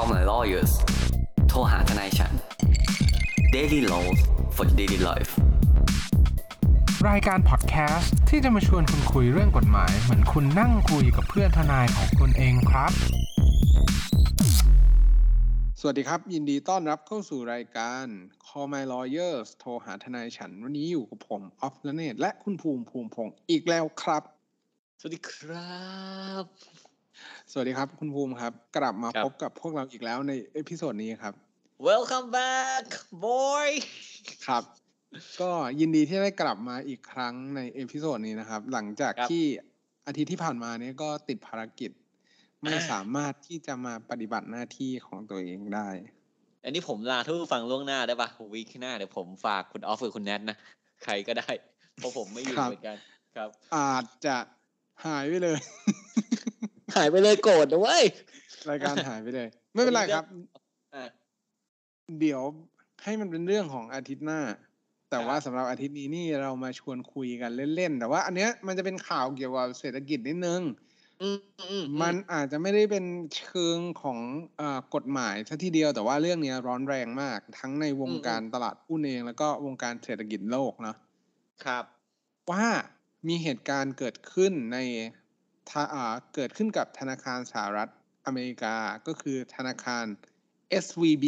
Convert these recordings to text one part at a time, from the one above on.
Call my lawyers โทรหาทนายฉัน Daily Laws for Daily Life รายการพอดแคสต์ที่จะมาชวนคุณคุยเรื่องกฎหมาย เหมือนคุณนั่งคุยกับเพื่อนทนายของคุณเองครับ สวัสดีครับ ยินดีต้อนรับเข้าสู่รายการ Call My Lawyers โทรหาทนายฉัน วันนี้อยู่กับผมออฟและเนตและคุณภูมิภูมิพงศ์อีกแล้วครับ สวัสดีครับ สวัสดีครับ คุณภูมิครับ กลับมาครับพบกับพวกเราอีกแล้วใน episode นี้ครับ Welcome back boy ครับ ก็ยินดีที่ได้กลับมาอีกครั้งใน episode นี้นะครับ หลังจากครับที่อาทิตย์ที่ผ่านมาเนี้ก็ติดภารกิจ ไม่อ่าสามารถที่จะมาปฏิบัติหน้าที่ของตัวเองได้ อันนี้ผมลาผู้ฟังล่วงหน้าได้ปะ week หน้าเดี๋ยวผมฝากคุณออฟกับคุณแนทนะ ใครก็ได้ เพราะผมไม่อยู่ครับเหมือนกัน ครับ อาจจะหายไปเลย หายไปเลยโกรธนะเว้ยรายการหายไปเลย ไม่เป็นไรครับอะเดี๋ยวให้มันเป็นเรื่องของอาทิตย์หน้า แต่ครับว่าสำหรับอาทิตย์นี้นี่เรามาชวนคุยกันเล่นๆแต่ว่า อันเนี้ยมันจะเป็นข่าวเกี่ยวกับเศรษฐกิจนิดนึงอืมอือืมันอาจจะไม่ได้เป็นเชิงของเออกฎหมายซะทีเดียวแต่ว่าเรื่องเนี้ยร้อนแรงมาก ทั้งในวงการตลาดหุ้นเอง แล้วก็วงการเศรษฐกิจโลกเนาะครับ ว่ามีเหตุการณ์เกิดขึ้นในทาอ่า เกิดขึ้นกับธนาคารสหรัฐอเมริกาก็คือธนาคาร SVB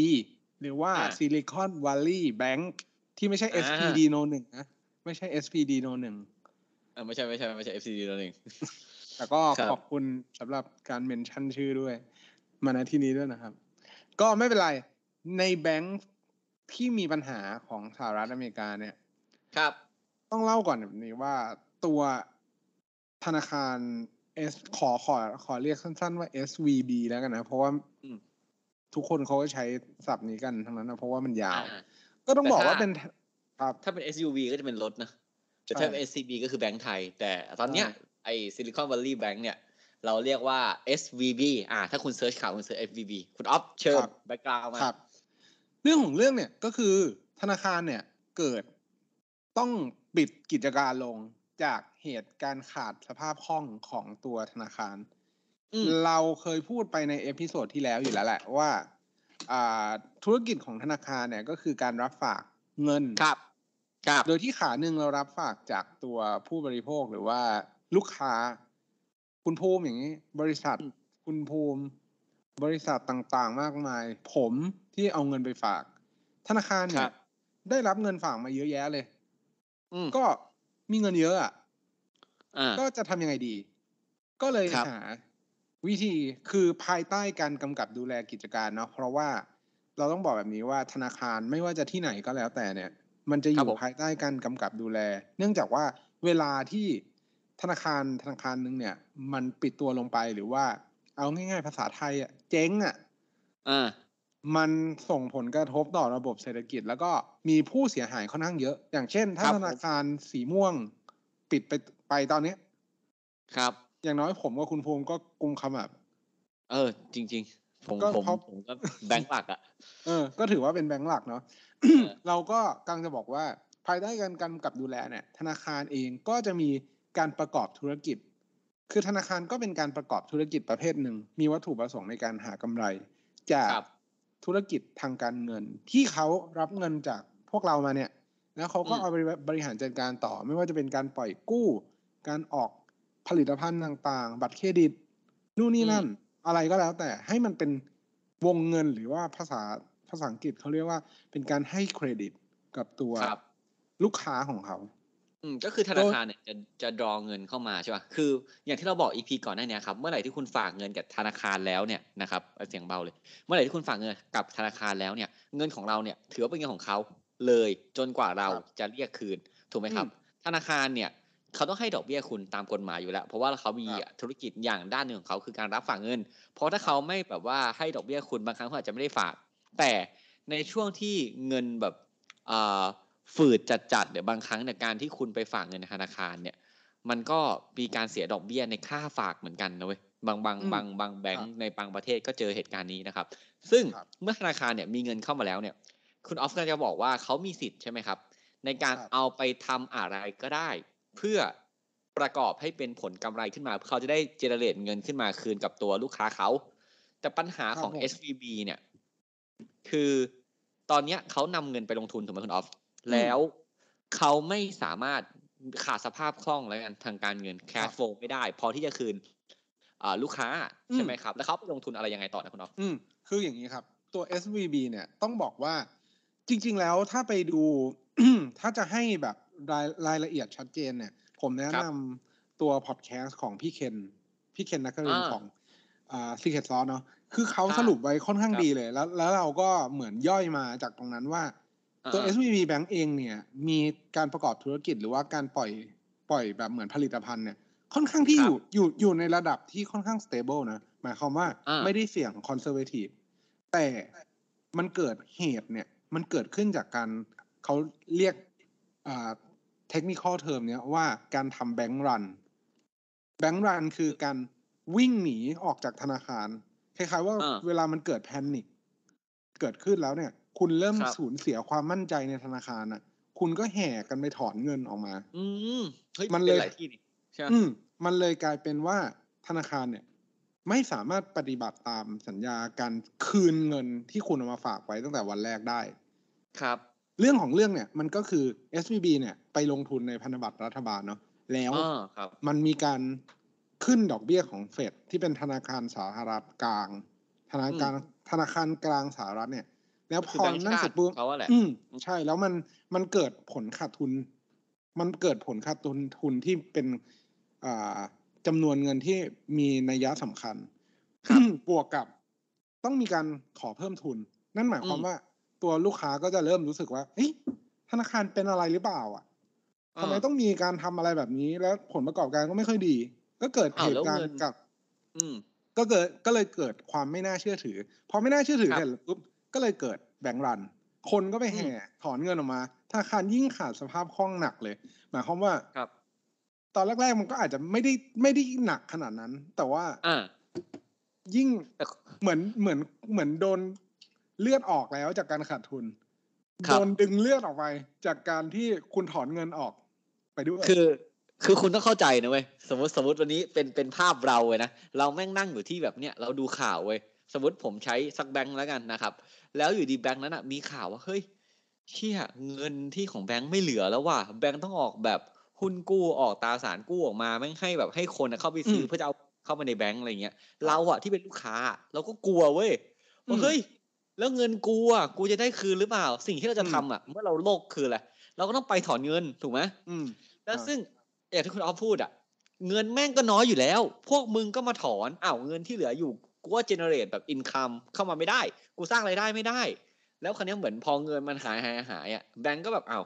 หรือว่าอ่า Silicon Valley Bank ที่ไม่ใช่อ่า SPD No หนึ่งนะ ไม่ใช่ SPD No หนึ่งเออไม่ใช่ไม่ใช่ไม่ใช่ FCD ตัวหนึ่งแต่ก็ครับขอบคุณสำหรับการเมนชั่นชื่อด้วย มาในที่นี้ด้วยนะครับ ก็ไม่เป็นไร ในแบงค์ที่มีปัญหาของสหรัฐอเมริกาเนี่ย ครับ ต้องเล่าก่อนแบบนี้ว่าตัวธนาคาร S ขอขอขอเรียกสั้นๆว่า SVB แล้วกันนะ เพราะว่าอืมทุกคนเขาก็ใช้ศัพท์นี้กันทั้งนั้นนะเพราะว่ามันยาวอ่าก็ต้องบอกแต่ถ้าว่าเป็นครับถ้าเป็น SUV ก็จะเป็นรถนะแต่ถ้าเป็น SCB ก็คือแบงก์ไทย แต่ตอนเนี้ยใช่ไอ้ Silicon Valley Bank เนี่ย เราเรียกว่า SVB อ่า ถ้าคุณเซิร์ชข่าวคุณเซิร์ช SVB คุณออฟเชิญ background มาครับเรื่องของเรื่องเนี่ยก็คือธนาคารเนี่ยเกิดต้องปิดกิจการลง จากเหตุการณ์ขาดสภาพคล่องของตัวธนาคารอืมเราเคยพูดไปใน episode ที่แล้วอยู่แล้วแหละว่าอ่าธุรกิจของธนาคารเนี่ยก็คือการรับฝากเงินครับครับโดยที่ขาหนึ่งเรารับฝากจากตัวผู้บริโภคหรือว่าลูกค้า คุณภูมิอย่างนี้ บริษัทอืมคุณภูมิ บริษัทต่างๆ มากมาย ผมที่เอาเงินไปฝาก ธนาคารคเนี่รัยบได้รับเงินฝากมาเยอะแยะเลยอืมก็ มีเงินเยอะอะอ่าก็จะทำยังไงดี ก็เลยครับหาวิธีคือภายใต้การกำกับดูแลกิจการเนาะเพราะว่าเราต้องบอกแบบนี้ว่าธนาคารไม่ว่าจะที่ไหนก็แล้วแต่เนี่ย มันจะอครัยู่บผมภายใต้การกำกับดูแล เนื่องจากว่าเวลาที่ธนาคารธนาคารหนึ่งเนี่ย มันปิดตัวลงไปหรือว่า เอาง่าย ๆ ภาษาไทยอะเจ๊งอะอ่า มันส่งผลกระทบต่อระบบเศรษฐกิจ แล้วก็มีผู้เสียหายค่อนข้างเยอะ อย่างเช่น ถ้าครับธนาคารสีม่วงปิดไปไปตอนเนี้ยครับ อย่างน้อยผมกับคุณภูมิก็กุมขมับเออ จริง ๆ ผมก็ผมเพราะผมก็แบงก์หลักอะเออ ก็ถือว่าเป็นแบงก์หลักเนาะอเราก็กำลังจะบอกว่า ภายใต้การกำกับดูแลเนี่ย ธนาคารเองก็จะมีการประกอบธุรกิจ คือธนาคารก็เป็นการประกอบธุรกิจประเภทหนึ่ง มีวัตถุประสงค์ในการหากำไร จากครับ ธุรกิจทางการเงิน ที่เขารับเงินจากพวกเรามาเนี่ย แล้วเขาก็อืมเอาไปบริหารจัดการต่อ ไม่ว่าจะเป็นการปล่อยกู้ การออกผลิตภัณฑ์ต่างๆ บัตรเครดิต นู่นนี่นั่น อะไรก็แล้วแต่ให้มันเป็นวงเงินหรือว่าภาษาภาษาอังกฤษเขาเรียกว่าเป็นการให้เครดิตกับตัวครับลูกค้าของเขา อืมก็คือธนาคารเนี่ยจะจะดรอเงินเข้ามาใช่ป่ะคือ อย่างที่เราบอกอีพีก่อนหน้านี้ครับ เมื่อไหร่ที่คุณฝากเงินกับธนาคารแล้วเนี่ยนะครับเอาเสียงเบาเลย เมื่อไหร่ที่คุณฝากเงินกับธนาคารแล้วเนี่ย เงินของเราเนี่ย ถือว่าเป็นเงินของเขาเลยจนกว่าเราครับจะเรียกคืนถูกไหมครับอืมธนาคารเนี่ยเขาต้องให้ดอกเบี้ยคุณตามกฎหมายอยู่แล้ว เพราะว่าเขามีครับธุรกิจอย่างด้านหนึ่งของเขาคือการรับฝากเงิน เพราะถ้าเขาไม่แบบว่าให้ดอกเบี้ยคุณบางครั้งเขาอาจจะไม่ได้ฝาก แต่ในช่วงที่เงินแบบอ่า ฝืดจัดๆเดี๋ยวบางครั้งเนี่ยการที่คุณไปฝากเงินในธนาคารเนี่ย มันก็มีการเสียดอกเบี้ยในค่าฝากเหมือนกันนะเว้ยบางบางอืมบางบางแบงครัก์บในบางประเทศก็เจอเหตุการณ์นี้นะครับ ซึ่งครับเมื่อธนาคารเนี่ยมีเงินเข้ามาแล้วเนี่ย คุณออฟก็จะบอกว่าเขามีสิทธิ์ใช่ไหมครับ ในการครับเอาไปทำอะไรก็ได้ เพื่อประกอบให้เป็นผลกำไรขึ้นมาเพื่อเขาจะได้เจเนเรตเงินขึ้นมาคืนกับตัวลูกค้าเขาแต่ปัญหาของครับผม SVB เนี่ย คือตอนเนี้ยเขานำเงินไปลงทุนถูกไหมคุณออฟ แล้วเขาไม่สามารถขาดสภาพคล่องแล้วกันทางการเงิน cash flow ไม่ได้ พอที่จะคืนอ่าลูกค้าใช่ไหมครับ แล้วเขาไปลงทุนอะไรยังไงต่อนะคุณออฟอืมคืออย่างนี้ครับ ตัว SVB เนี่ยต้องบอกว่าจริง ๆ แล้วถ้าไปดูถ้าจะให้แบบรายรายละเอียดชัดเจนเนี่ย ผมแนะนำตัวพอดแคสต์ของพี่เคนพี่เคนนครินทร์อ่าของอ่า Secret Sauce เนาะคือเขาครับสรุปไว้ค่อนข้างครับดีเลย แล้วแล้วเราก็เหมือนย่อยมาจากตรงนั้นว่า ตัวอ่า SVB Bank เองเนี่ยมีการประกอบธุรกิจหรือว่าการปล่อยปล่อยแบบเหมือนผลิตภัณฑ์เนี่ยค่อนข้างที่ครับยู่อยู่อยู่ในระดับที่ค่อนข้าง stable นะหมายความว่าอ่าไม่ได้เสี่ยง conservative แต่มันเกิดเหตุเนี่ยมันเกิดขึ้นจากการเขาเรียกอ่า technical term เนี่ยว่าการทำแบงก์รันแบงก์รันคือการวิ่งหนีออกจากธนาคาร คล้ายๆว่าอ่าเวลามันเกิดแพนิคเกิดขึ้นแล้วเนี่ย คุณเริ่มครับ สูญเสียความมั่นใจในธนาคารน่ะ คุณก็แห่กันไปถอนเงินออกมา อืมเฮ้ยมันเป็นเลยหลายที่นี่ใช่ไหมอืมมันเลยกลายเป็นว่าธนาคารเนี่ย ไม่สามารถปฏิบัติตามสัญญาการคืนเงินที่คุณเอามาฝากไว้ตั้งแต่วันแรกได้ ครับ เรื่องของเรื่องเนี่ยมันก็คือ SVB เนี่ยไปลงทุนในพันธบัตรรัฐบาลเนาะแล้ว อ่าครับ มันมีการขึ้นดอกเบี้ยของเฟดที่เป็นธนาคารสาธารณกลาง ธนาคารธนาคารกลางสหรัฐเนี่ย แล้วพคืออแบงก์นั่นชาเสร็ติจปุ๊บเขาอะแหละอืมใช่แล้วมันมันเกิดผลขาดทุน มันเกิดผลขาดทุนทุนที่เป็นอ่าจำนวนเงินที่มีนัยยะสำคัญครับบวกกับต้องมีการขอเพิ่มทุน นั่นหมายความอืมว่า ตัวลูกค้าก็จะเริ่มรู้สึกว่าเฮ้ยธนาคารเป็นอะไรหรือเปล่า อะทำไมต้องมีการทำอะไรแบบนี้ แล้วผลประกอบการก็ไม่ค่อยดี ก็เกิดอ้าเหวแล้ตุวการเงินณ์กับ อืมก็เกิดก็เลยเกิดความไม่น่าเชื่อถือ พอไม่น่าเชื่อถือครับเสร็จปุ๊บ ก็เลยเกิดแบงก์รัน คนก็ไปแห่ถอนเงินออกมาธนาคารยิ่งขาดสภาพคล่องหนักเลย หมายความว่าครับตอนแรกๆมันก็อาจจะไม่ได้ไม่ได้หนักขนาดนั้น แต่ว่าอ่ายิ่งแต่เหมือนเหมือนเหมือนโดนเลือดออกแล้วจากการขาดทุนครับโดนดึงเลือดออกไป จากการที่คุณถอนเงินออก ไปด้วยคือ คือคุณต้องเข้าใจนะเว้ยสมมติสมมติวันนี้เป็นเป็นภาพเราเลยนะเราแม่งนั่งอยู่ที่แบบเนี้ยเราดูข่าวเว้ย สมมติผมใช้สักแบงค์แล้วกันนะครับ แล้วอยู่ดีแบงค์นั้นอะมีข่าวว่าเฮ้ยเชี่ยเงินที่ของแบงค์ไม่เหลือแล้วว่ะแบงค์ต้องออกแบบหุ้นกู้ออกตราสารกู้ออกมาแม่งให้แบบให้คนอะเข้าไปซื้ออมเพื่อจะเอาเข้ามาในแบงค์อะไรเงี้ยเราอะที่เป็นลูกค้าเราก็กลัวเว้ยอืว่ามเฮ้ยแล้วเงินกูอะกูจะได้คืนหรือเปล่า สิ่งที่เราจะอืมทำอะเมื่อเราโลกคืออะไรเราก็ต้องไปถอนเงินถูกไหมอืมแล้วอ่าซึ่งอย่างที่คุณออฟพูดอะเงินแม่งก็น้อยอยู่แล้ว พวกมึงก็มาถอนอ้าวเงินที่เหลืออยู่ กูว่าเจเนเรตแบบอินคัมเข้ามาไม่ได้ กูสร้างรายได้ไม่ได้ แล้วคราวเนี้ยเหมือนพอเงินมันหายหายหายอะแบงก์ก็แบบอ้าว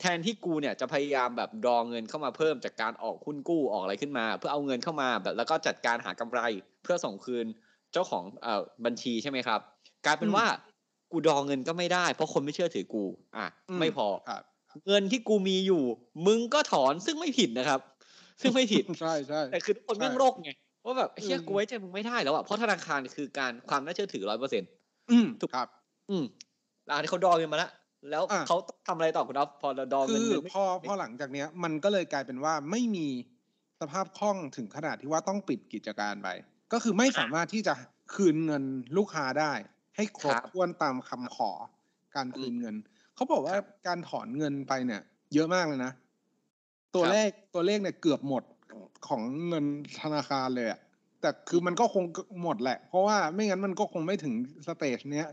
แทนที่กูเนี่ยจะพยายามแบบดองเงินเข้ามาเพิ่มจากการออกหุ้นกู้ออกอะไรขึ้นมา เพื่อเอาเงินเข้ามาแบบแล้วก็จัดการหากำไรเพื่อส่งคืนเจ้าของเอ่อบัญชีใช่ไหมครับ กลายเป็นอืมว่ากูดองเงินก็ไม่ได้ เพราะคนไม่เชื่อถือกู อะมไม่พอครับเงินที่กูมีอยู่ มึงก็ถอนซึ่งไม่ผิดนะครับ ซึ่งไม่ผิดใช่ใช่แต่คือทุกคนใช่แม่งโรคไง ว่าแบบเฮียอืมกูไว้ใจมึงไม่ได้แล้วอะเพราะธนาคารคือการความน่าเชื่อถือร้อยเปอร์เซ็นต์อืมถูกครับ อืมแล้วอันนี้เขาดองเงินมาแล้วแล้วอะเขาต้องทำอะไรต่อคุณอ๊อฟพอเราดองคืเงินอเงินไม่พอพอหลังจากเนี้ย มันก็เลยกลายเป็นว่าไม่มีสภาพคล่องถึงขนาดที่ว่าต้องปิดกิจการไป ก็คือไม่สามารถที่จะคืนเงินลูกค้าได้ ให้ครบถ้วนตามคำขอการคืนเงิน เขาบอกว่าการถอนเงินไปเนี่ย เยอะมากเลยนะ ตัวเลขตัวเลขเนี่ยเกือบหมดของเงินธนาคารเลยอะ แต่คือมันก็คงหมดแหละ เพราะว่าไม่งั้นมันก็คงไม่ถึงสเตจเนี้ย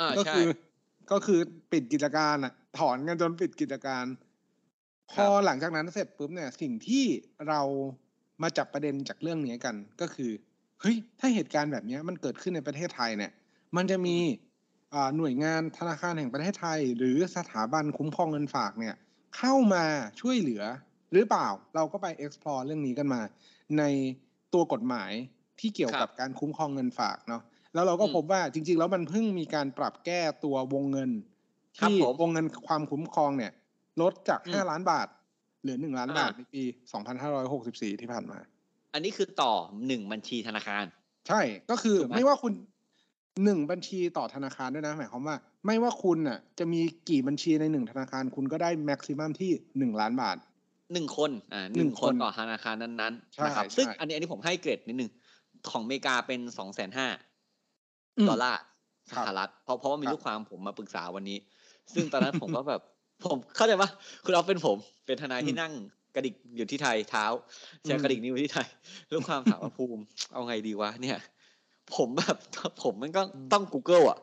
อ่าก็ใช่คือก็คือปิดกิจการอะ ถอนกันจนปิดกิจการพครับอหลังจากนั้นเสร็จปุ๊บเนี่ย สิ่งที่เรามาจับประเด็นจากเรื่องนี้กันก็คือเฮ้ยถ้าเหตุการณ์แบบเนี้ยมันเกิดขึ้นในประเทศไทยเนี่ย มันจะมีอ่าหน่วยงานธนาคารแห่งประเทศไทย หรือสถาบันคุ้มครองเงินฝากเนี่ย เข้ามาช่วยเหลือหรือเปล่าเราก็ไป explore เรื่องนี้กันมา ใน ตัวกฎหมายที่เกี่ยวครับกับการคุ้มครองเงินฝากเนาะแล้วเราก็อืมพบว่าจริง ๆ แล้วมันเพิ่งมีการปรับแก้ตัววงเงินครับที่ผมวงเงินความคุ้มครองเนี่ย ลดจากอืมห้าล้านบาท เหลือหนึ่งล้านบาทอ่าในปีสองพันห้าร้อยหกสิบสี่ที่ผ่านมา อันนี้คือต่อหนึ่งบัญชีธนาคาร ใช่ก็คือถูกไหมไม่ว่าคุณหนึ่งบัญชีต่อธนาคารด้วยนะหมายความว่า ไม่ว่าคุณน่ะ จะมีกี่บัญชีในหนึ่งธนาคารคุณก็ได้แม็กซิมัมที่หนึ่งล้านบาท หนึ่งคนอ่าหหนึ่นึ่งงคนคนต่อธนาคารนั้นใช่ๆนะครับใช่ซึ่งอันนี้อันนี้ผมให้เกรดนิดนึงของอเมริกาเป็นสองแสนห้าอืมดอลลาร์สครับหรัฐเพราะเพราะว่ามีครับลูกความผมมาปรึกษาวันนี้ ซึ่งตอนนั้นผมก็แบบผมเข้าใจปะคุณเอาเป็นผม เป็นทนายที่นั่งกระดิกอยู่ที่ไทยเท้าใช้อืมกระดิกนิ้วที่ไทยลูกความถามว่าภูมิ เอาไงดีวะเนี่ย ผมแบบผมมันก็ต้อง Google อะ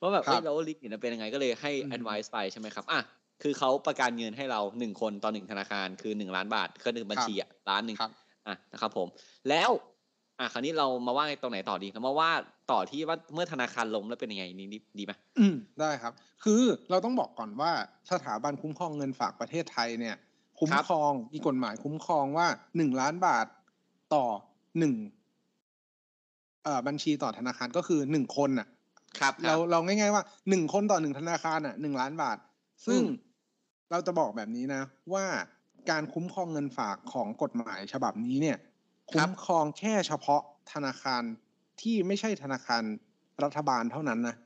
ว่าแบบครับเอ้ยแล้วลิงก์เนี่ยเป็นยังไงก็เลยให้อืม advice ไปใช่ไหมครับอะ คือเขาประกันเงินให้เราหนึ่งคนต่อหนึ่งธนาคารคือหนึ่งล้านบาทคือหนึ่งบัญชีอะล้านหนึ่งครับอะนะครับผมแล้วอะคราวนี้เรามาว่าตรงไหนต่อดีเรามาว่าต่อที่ว่าเมื่อธนาคารล้มแล้วเป็นยังไงนี่ดีดีไหมอืมได้ครับ คือเราต้องบอกก่อนว่าสถาบันคุ้มครองเงินฝากประเทศไทยเนี่ย คุ้มครองมีกฎหมายคุ้มครองว่าหนึ่งล้านบาทต่อหนึ่งเอ่อบัญชีต่อธนาคารก็คือหนึ่งคนน่ะ ครับ เราเราง่ายๆว่าหนึ่งคนต่อหนึ่งธนาคารอะหนึ่งล้านบาท ซึ่งอืม เราจะบอกแบบนี้นะ ว่าการคุ้มครองเงินฝากของกฎหมายฉบับนี้เนี่ย คุ้มครองแค่เฉพาะธนาคารที่ไม่ใช่ธนาคารรัฐบาลเท่านั้นนะ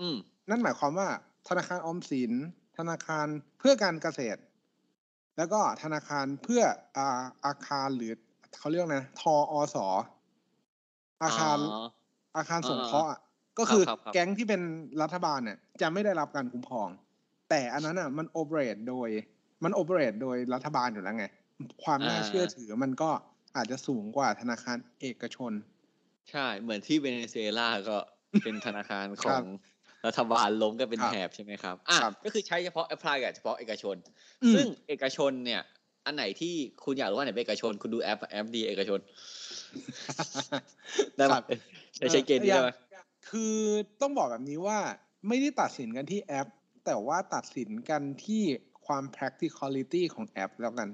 อืม นั่นหมายความว่า ธนาคารออมสิน ธนาคารเพื่อการเกษตร แล้วก็ธนาคารเพื่ออาอาคารหรือเขาเรียกนะทออสอาคารอ๋ออาคารสงอ่าเคราะห์อะก็คือครับครับแก๊งที่เป็นรัฐบาลเนี่ย จะไม่ได้รับการคุ้มครอง แต่อันนั้นอะมัน operate โดยมัน operate โดยรัฐบาลอยู่แล้วไง ความน่าเชื่อถือมันก็อาจจะสูงกว่าธนาคารเอกชน ใช่ เหมือนที่เวเนซุเอลาก็เป็นธนาคารขอบงรัฐบาลครับล้มก็เป็นครับแถบใช่ไหมครับอะครับก็คือใช้เฉพาะ apply กับเฉพาะเอกชนอืมซึ่งเอกชนเนี่ย อันไหนที่คุณอยากรู้ว่าอันไหนเป็นเอกชน คุณดูแอปแอปดีเอกชนได้ไหมครับใช้ใช้เกณฑ์นี้ได้ไหมคือต้องบอกแบบนี้ว่าไม่ได้ตัดสินกันที่แอป แต่ว่าตัดสินกันที่ความ practicality ของแอปแล้วกัน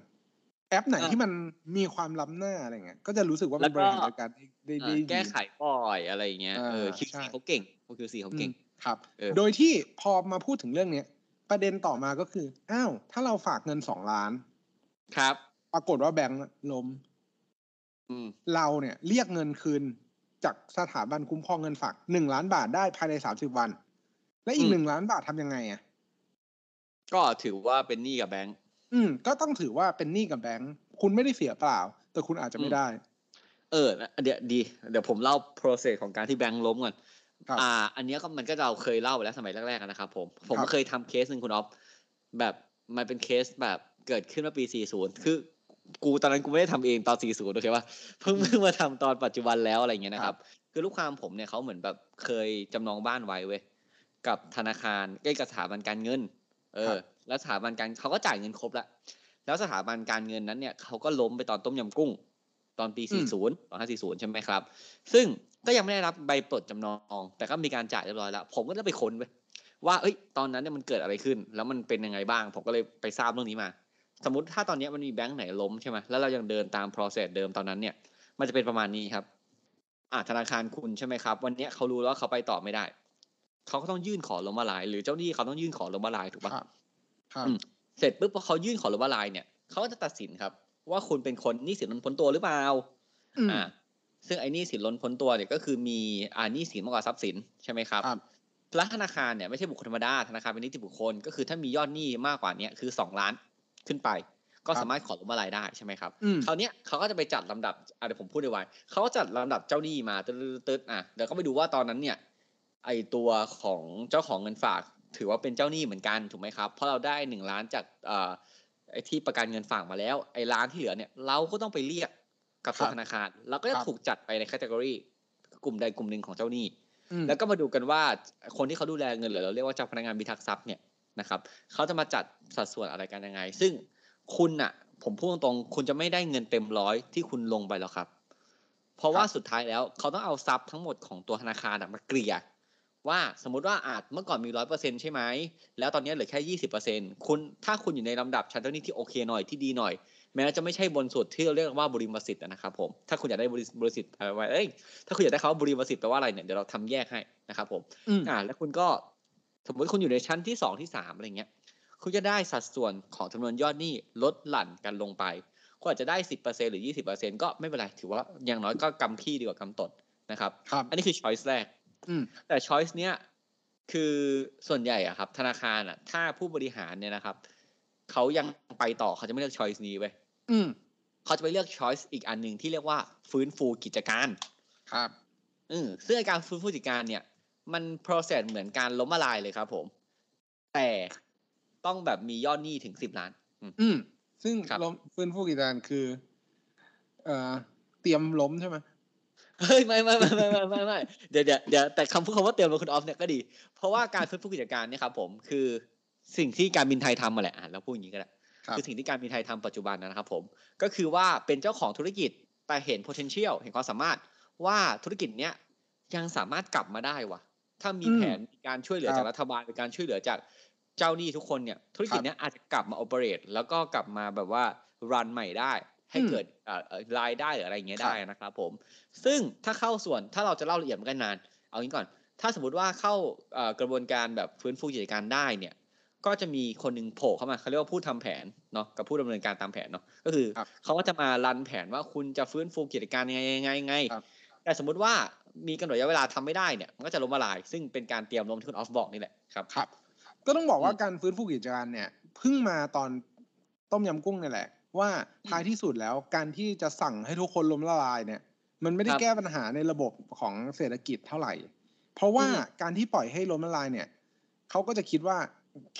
แอปไหนอะที่มันมีความล้ำหน้าอะไรเงี้ยก็จะรู้สึกว่าแล้มันวบก็ริหารจัดการได้ได้อ่าได้ดีแก้ไขปล่อยอะไรอย่างเงี้ยอ่าเออ QC ใช่เขาเก่งพวก QC เขาเก่งอืมครับเออโดยที่พอมาพูดถึงเรื่องเนี้ยประเด็นต่อมาก็คืออ้าวถ้าเราฝากเงินสองล้าน ครับ ปรากฏว่าแบงก์ล้มอืมเราเนี่ยเรียกเงินคืนจากสถาบันคุ้มครองเงินฝากหนึ่งล้านบาทได้ภายในสามสิบวัน และอีอืกมหนึ่งล้านบาททำยังไงอะ ก็ถือว่าเป็นหนี้กับแบงก์อืม ก็ต้องถือว่าเป็นหนี้กับแบงก์คุณไม่ได้เสียเปล่า แต่คุณอาจจะไม่ได้ เออนะเดี๋ยวดี เดี๋ยวผมเล่า process ของการที่แบงก์ล้มก่อนครับอ่า อันเนี้ยก็มันก็เราเคยเล่าไปแล้วสมัยแรกๆอะนะครับผม ผมครับเคยทำเคสหนึ่งคุณอ๊อฟแบบมันเป็นเคสแบบเกิดขึ้นเมื่อปี 40 คือกูตอนนั้นกูไม่ได้ทำเองตอน 40 โอเคป่ะเพิ่งเพิ่งมาทำตอนปัจจุบันแล้วอะไรอย่างเงี้ยนะครับ คือลูกความผมเนี่ยเขาเหมือนแบบเคยจำนองบ้านไว้เว้ยกับธนาคารใกล้กับสถาบันการเงิน เอครัอบแล้วสถาบันการเขาก็จ่ายเงินครบแล้วแล้วสถาบันการเงินนั้นเนี่ยเขาก็ล้มไปตอนต้มยำกุ้ง ตอนปี 40 ตอน 540 ใช่ไหมครับ ซึ่งก็ยังไม่ได้รับใบปลดจำนอง แต่ก็มีการจ่ายเรียบร้อยแล้ว ผมก็ได้ไปค้นไปว่าเอ้ย ตอนนั้นเนี่ยมันเกิดอะไรขึ้น แล้วมันเป็นยังไงบ้าง ผมก็เลยไปทราบเรื่องนี้มา สมมติถ้าตอนเนี้ยมันมีแบงค์ไหนล้มใช่ไหมแล้วเรายังเดินตาม process เดิมตอนนั้นเนี่ย มันจะเป็นประมาณนี้ครับอ่าธนาคารคุณใช่ไหมครับ วันเนี้ยเขารู้แล้วว่าเขาไปต่อไม่ได้ เขาก็ต้องยื่นขอล้มละลาย หรือเจ้าหนี้เขาต้องยื่นขอล้มละลายถูกปะครับครับอืมเสร็จปุ๊บพอเขายื่นขอล้มละลายเนี่ยเขาก็จะตัดสินครับ ว่าคุณเป็นคนหนี้สินล้นพ้นตัวหรือเปล่าอืมอ่า ซึ่งไอ้หนี้สินล้นพ้นตัวเนี่ยก็คือมีอ่าหนี้สินมากกว่าทรัพย์สินใช่ไหมครับครับและธนาคารเนี่ยไม่ใช่บุคคลธรรมดาธนาคารเป็นนิติบุคคลก็คือถ้ามียอดหนี้มากกว่าเนี้ยคือสองล้านขึ้นไป ก็ครับสามารถขอล้มละลายได้ใช่ไหมครับอืมคราวเนี้ยเขาก็จะไปจัดลำดับอะเดี๋ยวผมพูดไว้เขาก็จัดลำดับเจ้าหนี้มาตึ๊ดๆตึ๊ดๆอะเดี๋ยวก็ไปดูว่าตอนนั้นเนี่ย ไอตัวของเจ้าของเงินฝาก ถือว่าเป็นเจ้าหนี้เหมือนกันถูกไหมครับ เพราะเราได้หนึ่งล้านจากเอ่อไอที่ประกันเงินฝากมาแล้วไอล้านที่เหลือเนี่ยเราก็ต้องไปเรียกกับตัวครับธนาคารเราก็จะครับถูกจัดไปในแคตตากรีกลุ่มใดกลุ่มหนึ่งของเจ้าหนี้อืมแล้วก็มาดูกันว่าคนที่เขาดูแลเงินหรือเราเรียกว่าเจ้าพนักงานพิทักษ์ทรัพย์เนี่ยนะครับเขาจะมาจัดสัดส่วนอะไรกันยังไง ซึ่งคุณน่ะผมพูดตรงๆคุณจะไม่ได้เงินเต็มร้อยที่คุณลงไปแล้วครับ เพราะว่าครับสุดท้ายแล้วเขาต้องเอาทรัพย์ทั้งหมดของตัวธนาคารน่ะมาเกลี่ย ว่าสมมติว่าอาจเมื่อก่อนมีร้อยเปอร์เซ็นใช่ไหม แล้วตอนนี้เหลือแค่ยี่สิบเปอร์เซ็นคุณถ้าคุณอยู่ในลำดับชั้นเจ้าหนี้ที่โอเคหน่อยที่ดีหน่อย แม้จะไม่ใช่บนสุดที่เราเรียกว่าบริมสิทธิ์นะครับผม ถ้าคุณอยากได้บริบริสิทธิ์อะไรไว้เอ้ยถ้าคุณอยากได้เขาว่าบริมสิทธิ์แปลว่าอะไรเนี่ยเดี๋ยวเราทำแยกให้นะครับผมอืมอ่าแล้วคุณก็สมมติคุณอยู่ในชั้นที่สองที่สามอะไรเงี้ย คุณจะได้สัดส่วนของจำนวนยอดหนี้ลดหลั่นกันลงไปก็อาจจะได้สิบเปอร์เซ็นหรือยี่สิบเปอร์เซ็นก็ไม่เป็นไรถือว่าอย่างน้อยก็กำขี้ดีกว่ากำตดนะครับครับอันนี้คือ choice แรก อืมแต่ choice เนี้ยคือส่วนใหญ่อะครับ ธนาคารอะถ้าผู้บริหารเนี่ยนะครับเขายังไปต่อเขาจะไม่เลือก choice นี้เว้ยอืมเขาจะไปเลือก choice อีกอันหนึ่งที่เรียกว่าฟื้นฟูกิจการ ครับอืมซึ่งไอ้การฟื้นฟูกิจการเนี่ย มัน process เหมือนการล้มละลายเลยครับ ผม แต่ต้องแบบมียอดหนี้ถึงสิบล้าน อืมอืมซึ่งครับล้มฟื้นฟูกิจการคือ เอ่อเตรียมล้มใช่ไหม เฮ้ยไม่ไม่ไม่ไม่ไม่ไม่ไม่เดี๋ยวเดี๋ยวเดี๋ยวแต่คำพูดคำว่าเตือนมาคุณออฟเนี่ยก็ดี เพราะว่าการฟื้นฟูกิจการเนี่ยครับผมคือสิ่งที่การบินไทยทำมาแหละอะเราพูดอย่างนี้ก็ได้ครับคือสิ่งที่การบินไทยทำปัจจุบันนะครับผมก็คือว่าเป็นเจ้าของธุรกิจแต่เห็น potential เห็นความสามารถว่าธุรกิจเนี้ยยังสามารถกลับมาได้ว่ะถ้ามีอืมแผนมีการช่วยเหลือครับจากรัฐบาลมีการช่วยเหลือจากเจ้าหนี้ทุกคนเนี่ยธุรกิจเนี้ยอาจจะกลับมา operate แล้วก็กลับมาแบบว่า run ใหม่ได้ ให้อืมเกิดเอ่อเอ่อรายได้หรืออะไรอย่างเงี้ยครับได้นะครับผม ซึ่งถ้าเข้าส่วนถ้าเราจะเล่าละเอียดมันก็นาน เอางี้ก่อน ถ้าสมมติว่าเข้าเอ่อกระบวนการแบบฟื้นฟูกิจการได้เนี่ยก็จะมีคนหนึ่งโผล่เข้ามาเขาเรียกว่าผู้ทำแผนเนาะกับผู้ดำเนินการตามแผนเนาะก็คือครับเขาก็จะมารันแผนว่าคุณจะฟื้นฟูกิจการยังไงยังไงยังไงครับแต่สมมุติว่ามีกำหนดระยะเวลาทำไม่ได้เนี่ยมันก็จะล้มละลาย ซึ่งเป็นการเตรียมล้มที่คุณออฟบอกนี่แหละครับครับ ก็ต้องบอกว่าอืมการฟื้นฟูกิจการเนี่ยเพิ่งมาตอนต้มยำกุ้งนี่แหละ ว่าท้ายที่สุดแล้วการที่จะสั่งให้ทุกคนล้มละลายเนี่ย มันไม่ได้ครับแก้ปัญหาในระบบของเศรษฐกิจเท่าไหร่ เพราะว่าอืมการที่ปล่อยให้ล้มละลายเนี่ยเขาก็จะคิดว่า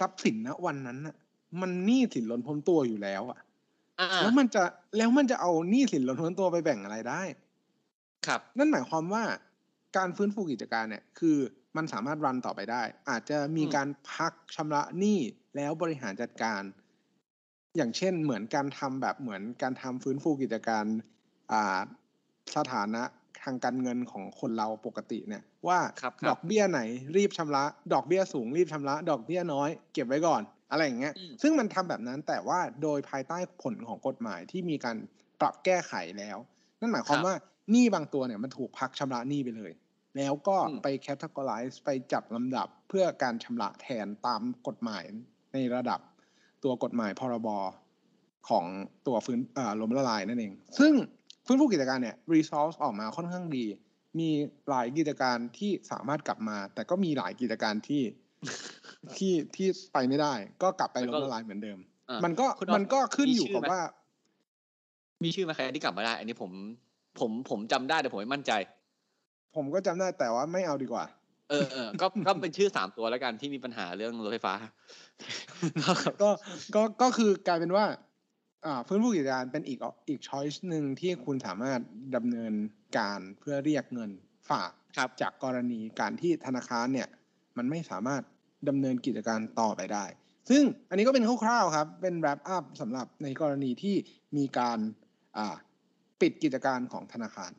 ทรัพย์สินณวันนั้นน่ะ มันหนี้สินล้นพ้นตัวอยู่แล้วอะอ่าแล้วมันจะแล้วมันจะเอาหนี้สินล้นพ้นตัวไปแบ่งอะไรได้ ครับ นั่นหมายความว่าการฟื้นฟูกิจการเนี่ย คือมันสามารถรันต่อไปได้ อาจจะมีอืมการพักชำระหนี้แล้วบริหารจัดการ อย่างเช่นเหมือนการทำแบบเหมือนการทำฟื้นฟูกิจการอ่าสถานะทางการเงินของคนเราปกติเนี่ยว่าครับคดรัอบกเบี้ยไหนรีบชำระ ดอกเบี้ยสูงรีบชำระ ดอกเบี้ยน้อยเก็บไว้ก่อน อะไรอย่างเงี้ยอืมซึ่งมันทำแบบนั้นแต่ว่าโดยภายใต้ผลของกฎหมายที่มีการปรับแก้ไขแล้ว นั่นหมายความว่าหนี้บางตัวเนี่ยมันถูกพักชำระหนี้ไปเลย แล้วก็อืมไปแคตตากรไลซ์ไปจัดลำดับเพื่อการชำระแทนตามกฎหมายในระดับ ตัวกฎหมายพรบของตัวฟื้นเอ่อล้มละลายนั่นเอง ซึ่งฟื้นฟูกิจการเนี่ย resource ออกมาค่อนข้างดี มีหลายกิจการที่สามารถกลับมา แต่ก็มีหลายกิจการที่ที่ที่ไปไม่ได้ ก็กลับไปแล้วล้ก็มละลายเหมือนเดิมอ่ามันก็คุณอ๊อฟมันก็ขึ้นมีอยู่ชื่อกับไหมว่า มีชื่อไหมใครที่กลับมาได้ อันนี้ผมผมผมจำได้แต่ผมไม่มั่นใจ ผมก็จำได้แต่ว่าไม่เอาดีกว่า เออเออก็ก็เป็นชื่อสามตัวแล้วกันที่มีปัญหาเรื่องรถไฟฟ้าครับก็ก็ก็คือกลายเป็นว่า อ่าฟื้นฟูกิจการเป็นอีกอีกช้อยส์หนึ่งที่คุณสามารถดำเนินการเพื่อเรียกเงินฝากครับจากกรณีการที่ธนาคารเนี่ย มันไม่สามารถดำเนินกิจการต่อไปได้ ซึ่งอันนี้ก็เป็นคร่าวๆครับ เป็น wrap up สำหรับในกรณีที่มีการอ่าปิดกิจการของธนาคาร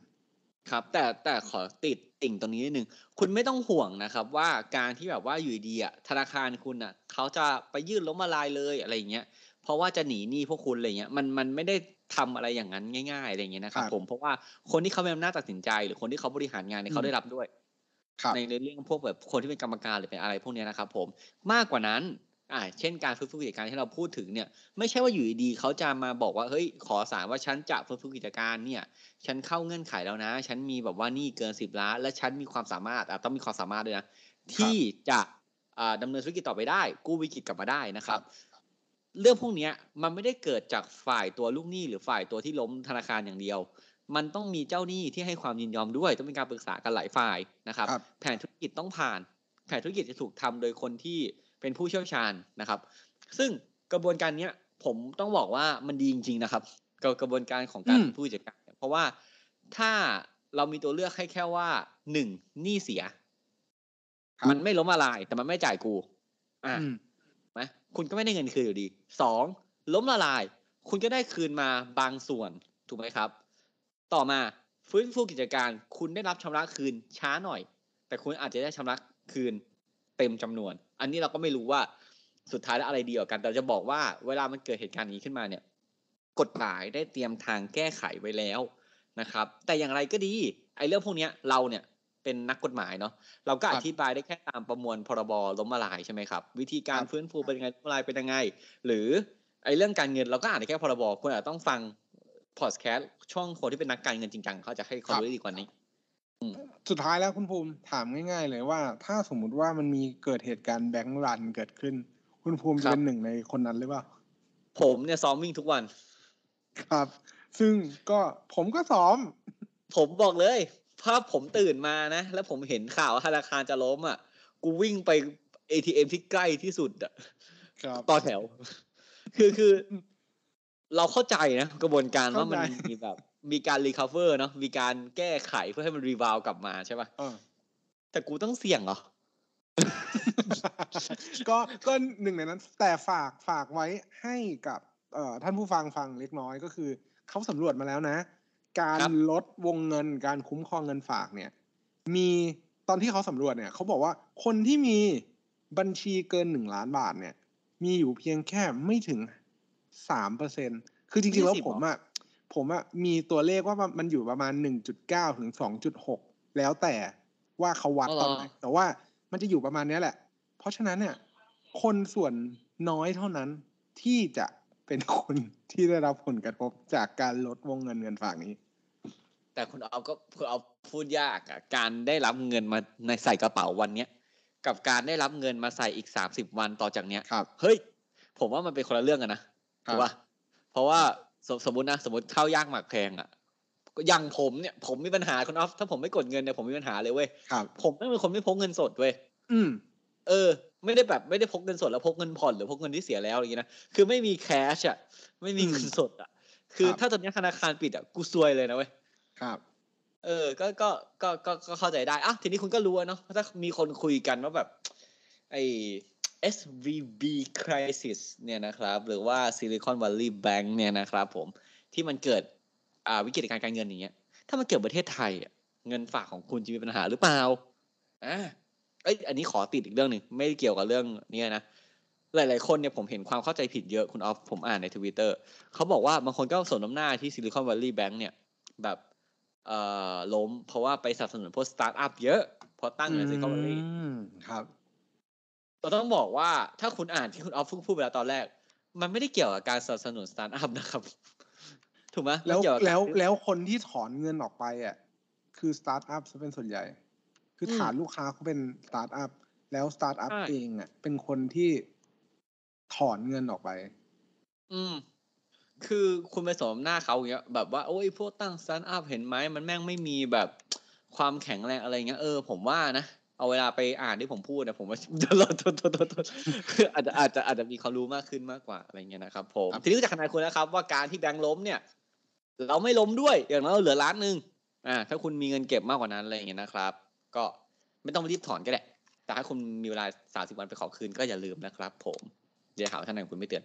ครับ แต่แต่ขอติด ติ่งตรงนี้นิดนึงคุณไม่ต้องห่วงนะครับ ว่าการที่แบบว่าอยู่ดีๆอะธนาคารคุณอะเขาจะไปยื่นล้มละลายเลยอะไรอย่างเงี้ยเพราะว่าจะหนีหนี้พวกคุณอะไรเงี้ยมันมันไม่ได้ทำอะไรอย่างนั้นง่ายๆอะไรอย่างเงี้ยนะครับครับผมเพราะว่าคนที่เขามีอำนาจตัดสินใจ หรือคนที่เขาบริหารงานเนี่ยอืมเขาได้รับด้วยครับในในเรื่องพวกแบบคนที่เป็นกรรมการหรือเป็นอะไรพวกเนี้ยนะครับผมมากกว่านั้น อ่าเช่นการฟื้นฟูกิจการที่เราพูดถึงเนี่ยไม่ใช่ว่าอยู่ดีๆเขาจะมาบอกว่าเฮ้ยขอสารว่าฉันจะฟื้นฟูกิจการเนี่ยฉันเข้าเงื่อนไขแล้วนะ ฉันมีแบบว่าหนี่เกินสิบล้าน และฉันมีความสามารถอะต้องมีความสามารถด้วยนะที่จะอ่าดำเนินธุรกิจต่อไปได้ กู้วิกฤตกลับมาได้นะครับ เรื่องพวกเนี้ยมันไม่ได้เกิดจากฝ่ายตัวลูกหนี้หรือฝ่ายตัวที่ล้มธนาคารอย่างเดียว มันต้องมีเจ้าหนี้ที่ให้ความยินยอมด้วย ต้องมีการปรึกษากันหลายฝ่ายนะครับครับแผนธุรกิจต้องผ่าน แผนธุรกิจจะถูกทำโดยคนที่ เป็นผู้เชี่ยวชาญนะครับ ซึ่งกระบวนการเนี้ยผมต้องบอกว่ามันดีจริง ๆ นะครับกับกระบวนการของการอืมเป็นผู้จัดการเนี่ยเพราะว่าถ้าเรามีตัวเลือกให้แค่ว่าหนึ่งหนี้เสีย มันไม่ล้มละลาย แต่มันไม่จ่ายกู อะอืมไหมคุณก็ไม่ได้เงินคืนอยู่ดีสองล้มละลาย คุณก็ได้คืนมาบางส่วน ถูกไหมครับ ต่อมาฟื้นฟูกิจการ คุณได้รับชำระคืนช้าหน่อย แต่คุณอาจจะได้ชำระคืนเต็มจำนวน อันนี้เราก็ไม่รู้ว่าสุดท้ายแล้วอะไรดีกว่ากัน แต่จะบอกว่าเวลามันเกิดเหตุการณ์นี้ขึ้นมาเนี่ย กฎหมายได้เตรียมทางแก้ไขไว้แล้วนะครับ แต่อย่างไรก็ดีไอ้เรื่องพวกนี้เราเนี่ยเป็นนักกฎหมายเนาะเราก็อธิบายได้แค่ตามประมวลพรบล้มละลายใช่ไหมครับ วิธีการรฟื้นฟูเป็นยังไงล้มละลายเป็นยังไง หรือไอ้เรื่องการเงินเราก็อ่านได้แค่พรบคุณอาจจะต้องฟังพอดแคสต์ช่องคนที่เป็นนักการเงินจริงจังเขาจะให้ความรู้ดีกว่านี้ สุดท้ายแล้วคุณภูมิถามง่าย ๆ เลยว่า ถ้าสมมุติว่ามันมีเกิดเหตุการณ์แบงก์รันเกิดขึ้น คุณภูมิครัจะบเป็นหนึ่งในคนนั้นหรือเปล่า ผมเนี่ยซ้อมวิ่งทุกวัน ครับ ซึ่งก็ผมก็ซ้อม ผมบอกเลยถ้าผมตื่นมานะ แล้วผมเห็นข่าวว่าธนาคารจะล้มอะ กูวิ่งไป ATM ที่ใกล้ที่สุดอะครับต่อแถว คือคือ เราเข้าใจนะ กระบวนการว่าเข้ามันใจมีแบบ มีการรีคาเวอร์เนาะมีการแก้ไขเพื่อให้มันรีวาวกลับมาใช่ป่ะเออแต่กูต้องเสี่ยงเหรอ ก็ก็หนึ่งในนั้น แต่ฝากฝากไว้ให้กับเอ่อท่านผู้ฟังฟังเล็กน้อยก็คือเขาสำรวจมาแล้วนะ การครับลดวงเงินการคุ้มครองเงินฝากเนี่ย มีตอนที่เขาสำรวจเนี่ยเขาบอกว่าคนที่มีบัญชีเกินหนึ่งล้านบาทเนี่ย มีอยู่เพียงแค่ไม่ถึงสามเปอร์เซ็นคือจริงๆแล้ว20ผมอะ ผมอะมีตัวเลขว่ามันอยู่ประมาณหนึ่งจุดเก้าถึงสองจุดหกแล้วแต่ว่าเขาวัดอ๋อเหรอตอนไหนแต่ว่ามันจะอยู่ประมาณเนี้ยแหละ เพราะฉะนั้นเนี่ย คนส่วนน้อยเท่านั้นที่จะเป็นคนที่ได้รับผลกระทบจากการลดวงเงินเงินฝากนี้ แต่คุณเอาก็คุณเอาพูดยากอะการได้รับเงินมาในใส่กระเป๋าวันเนี้ยกับการได้รับเงินมาใส่อีกสามสิบวันต่อจากเนี้ยครับเฮ้ย ผมว่ามันเป็นคนละเรื่องกันนะครับถูกป่ะเพราะว่า สมสมมตินะสมมติข้าวยากหมากแพงอะอย่างผมเนี่ยผมมีปัญหาคุณออฟถ้าผมไม่กดเงินเนี่ยผมมีปัญหาเลยเว้ยครับผมไม่เป็นคนไม่พกเงินสดเว้ยอืม เออ ไม่ได้แบบไม่ได้พกเงินสดแล้วพกเงินผ่อนหรือพกเงินที่เสียแล้วอะไรอย่างงี้นะคือไม่มีแคชอะไม่มีเงินสดอะคือครับถ้าตอนนี้ธนาคารปิดอะกูซวยเลยนะเว้ยครับเออก็ก็ ก็ ก็ ก็ เข้าใจได้ อะ ทีนี้คุณก็รู้อะเนาะ ถ้ามีคนคุยกันว่าแบบ ไอ้ SVB crisis เนี่ยนะครับหรือว่า Silicon Valley Bank เนี่ยนะครับผมที่มันเกิดอ่าวิกฤตการการเงินอย่างเงี้ยถ้ามันเกิดประเทศไทยเงินฝากของคุณจะมีปัญหาหรือเปล่าอ่าเอ้ยอันนี้ขอติดอีกเรื่องหนึ่งไม่เกี่ยวกับเรื่องเนี้ยนะหลาย ๆ คนเนี่ยผมเห็นความเข้าใจผิดเยอะคุณออฟผมอ่านในทวิตเตอร์เขาบอกว่าบางคนก็สมน้ำหน้าที่ Silicon Valley Bank เนี่ยแบบเอ่อล้มเพราะว่าไปสนับสนุนพวกสตาร์ทอัพเยอะเพราะตั้งใน Silicon Valley ครับ เราต้องบอกว่าถ้าคุณอ่านที่คุณออฟเพิ่งพูดไปแล้วตอนแรก มันไม่ได้เกี่ยวกับการสนับสนุนสตาร์ทอัพนะครับ ถูกไหมแล้วมันเกี่ยกับแล้วการแล้วคนที่ถอนเงินออกไปอะคือสตาร์ทอัพซะเป็นส่วนใหญ่ คืออมฐานลูกค้าเขาเป็นสตาร์ทอัพแล้วสตาร์ทอัพใช่เองอะเป็นคนที่ถอนเงินออกไป อืม คือคุณไปสมน้ำหน้าเขาอย่างเงี้ย แบบว่าโอ้ยพวกตั้งสตาร์ทอัพเห็นไหมมันแม่งไม่มีแบบความแข็งแรงอะไรเงี้ยเออผมว่านะ เอาเวลาไปอ่านที่ผมพูดนะผมว่าโทษโทษโทษโทษโทษคืออาจจะอาจจะอาจจะมีความรู้มากขึ้นมากกว่าอะไรเงี้ยนะครับผมครับทีนี้ก็จากขนาดคุณนะครับ ว่าการที่แบงค์ล้มเนี่ย เราไม่ล้มด้วยอย่างน้อยเราเหลือล้านหนึ่งอ่าถ้าคุณมีเงินเก็บมากกว่านั้นอะไรอย่างเงี้ยนะครับ ก็ไม่ต้องรีบถอนก็ได้แต่ถ้าคุณมีเวลาสามสิบวันไปขอคืนก็อย่าลืมนะครับ ผมเดี๋ยวหาว่าท่านไหนคุณไม่เตือน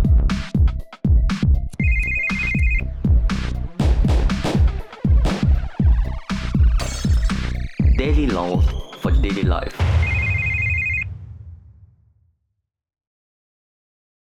Daily laws for daily life.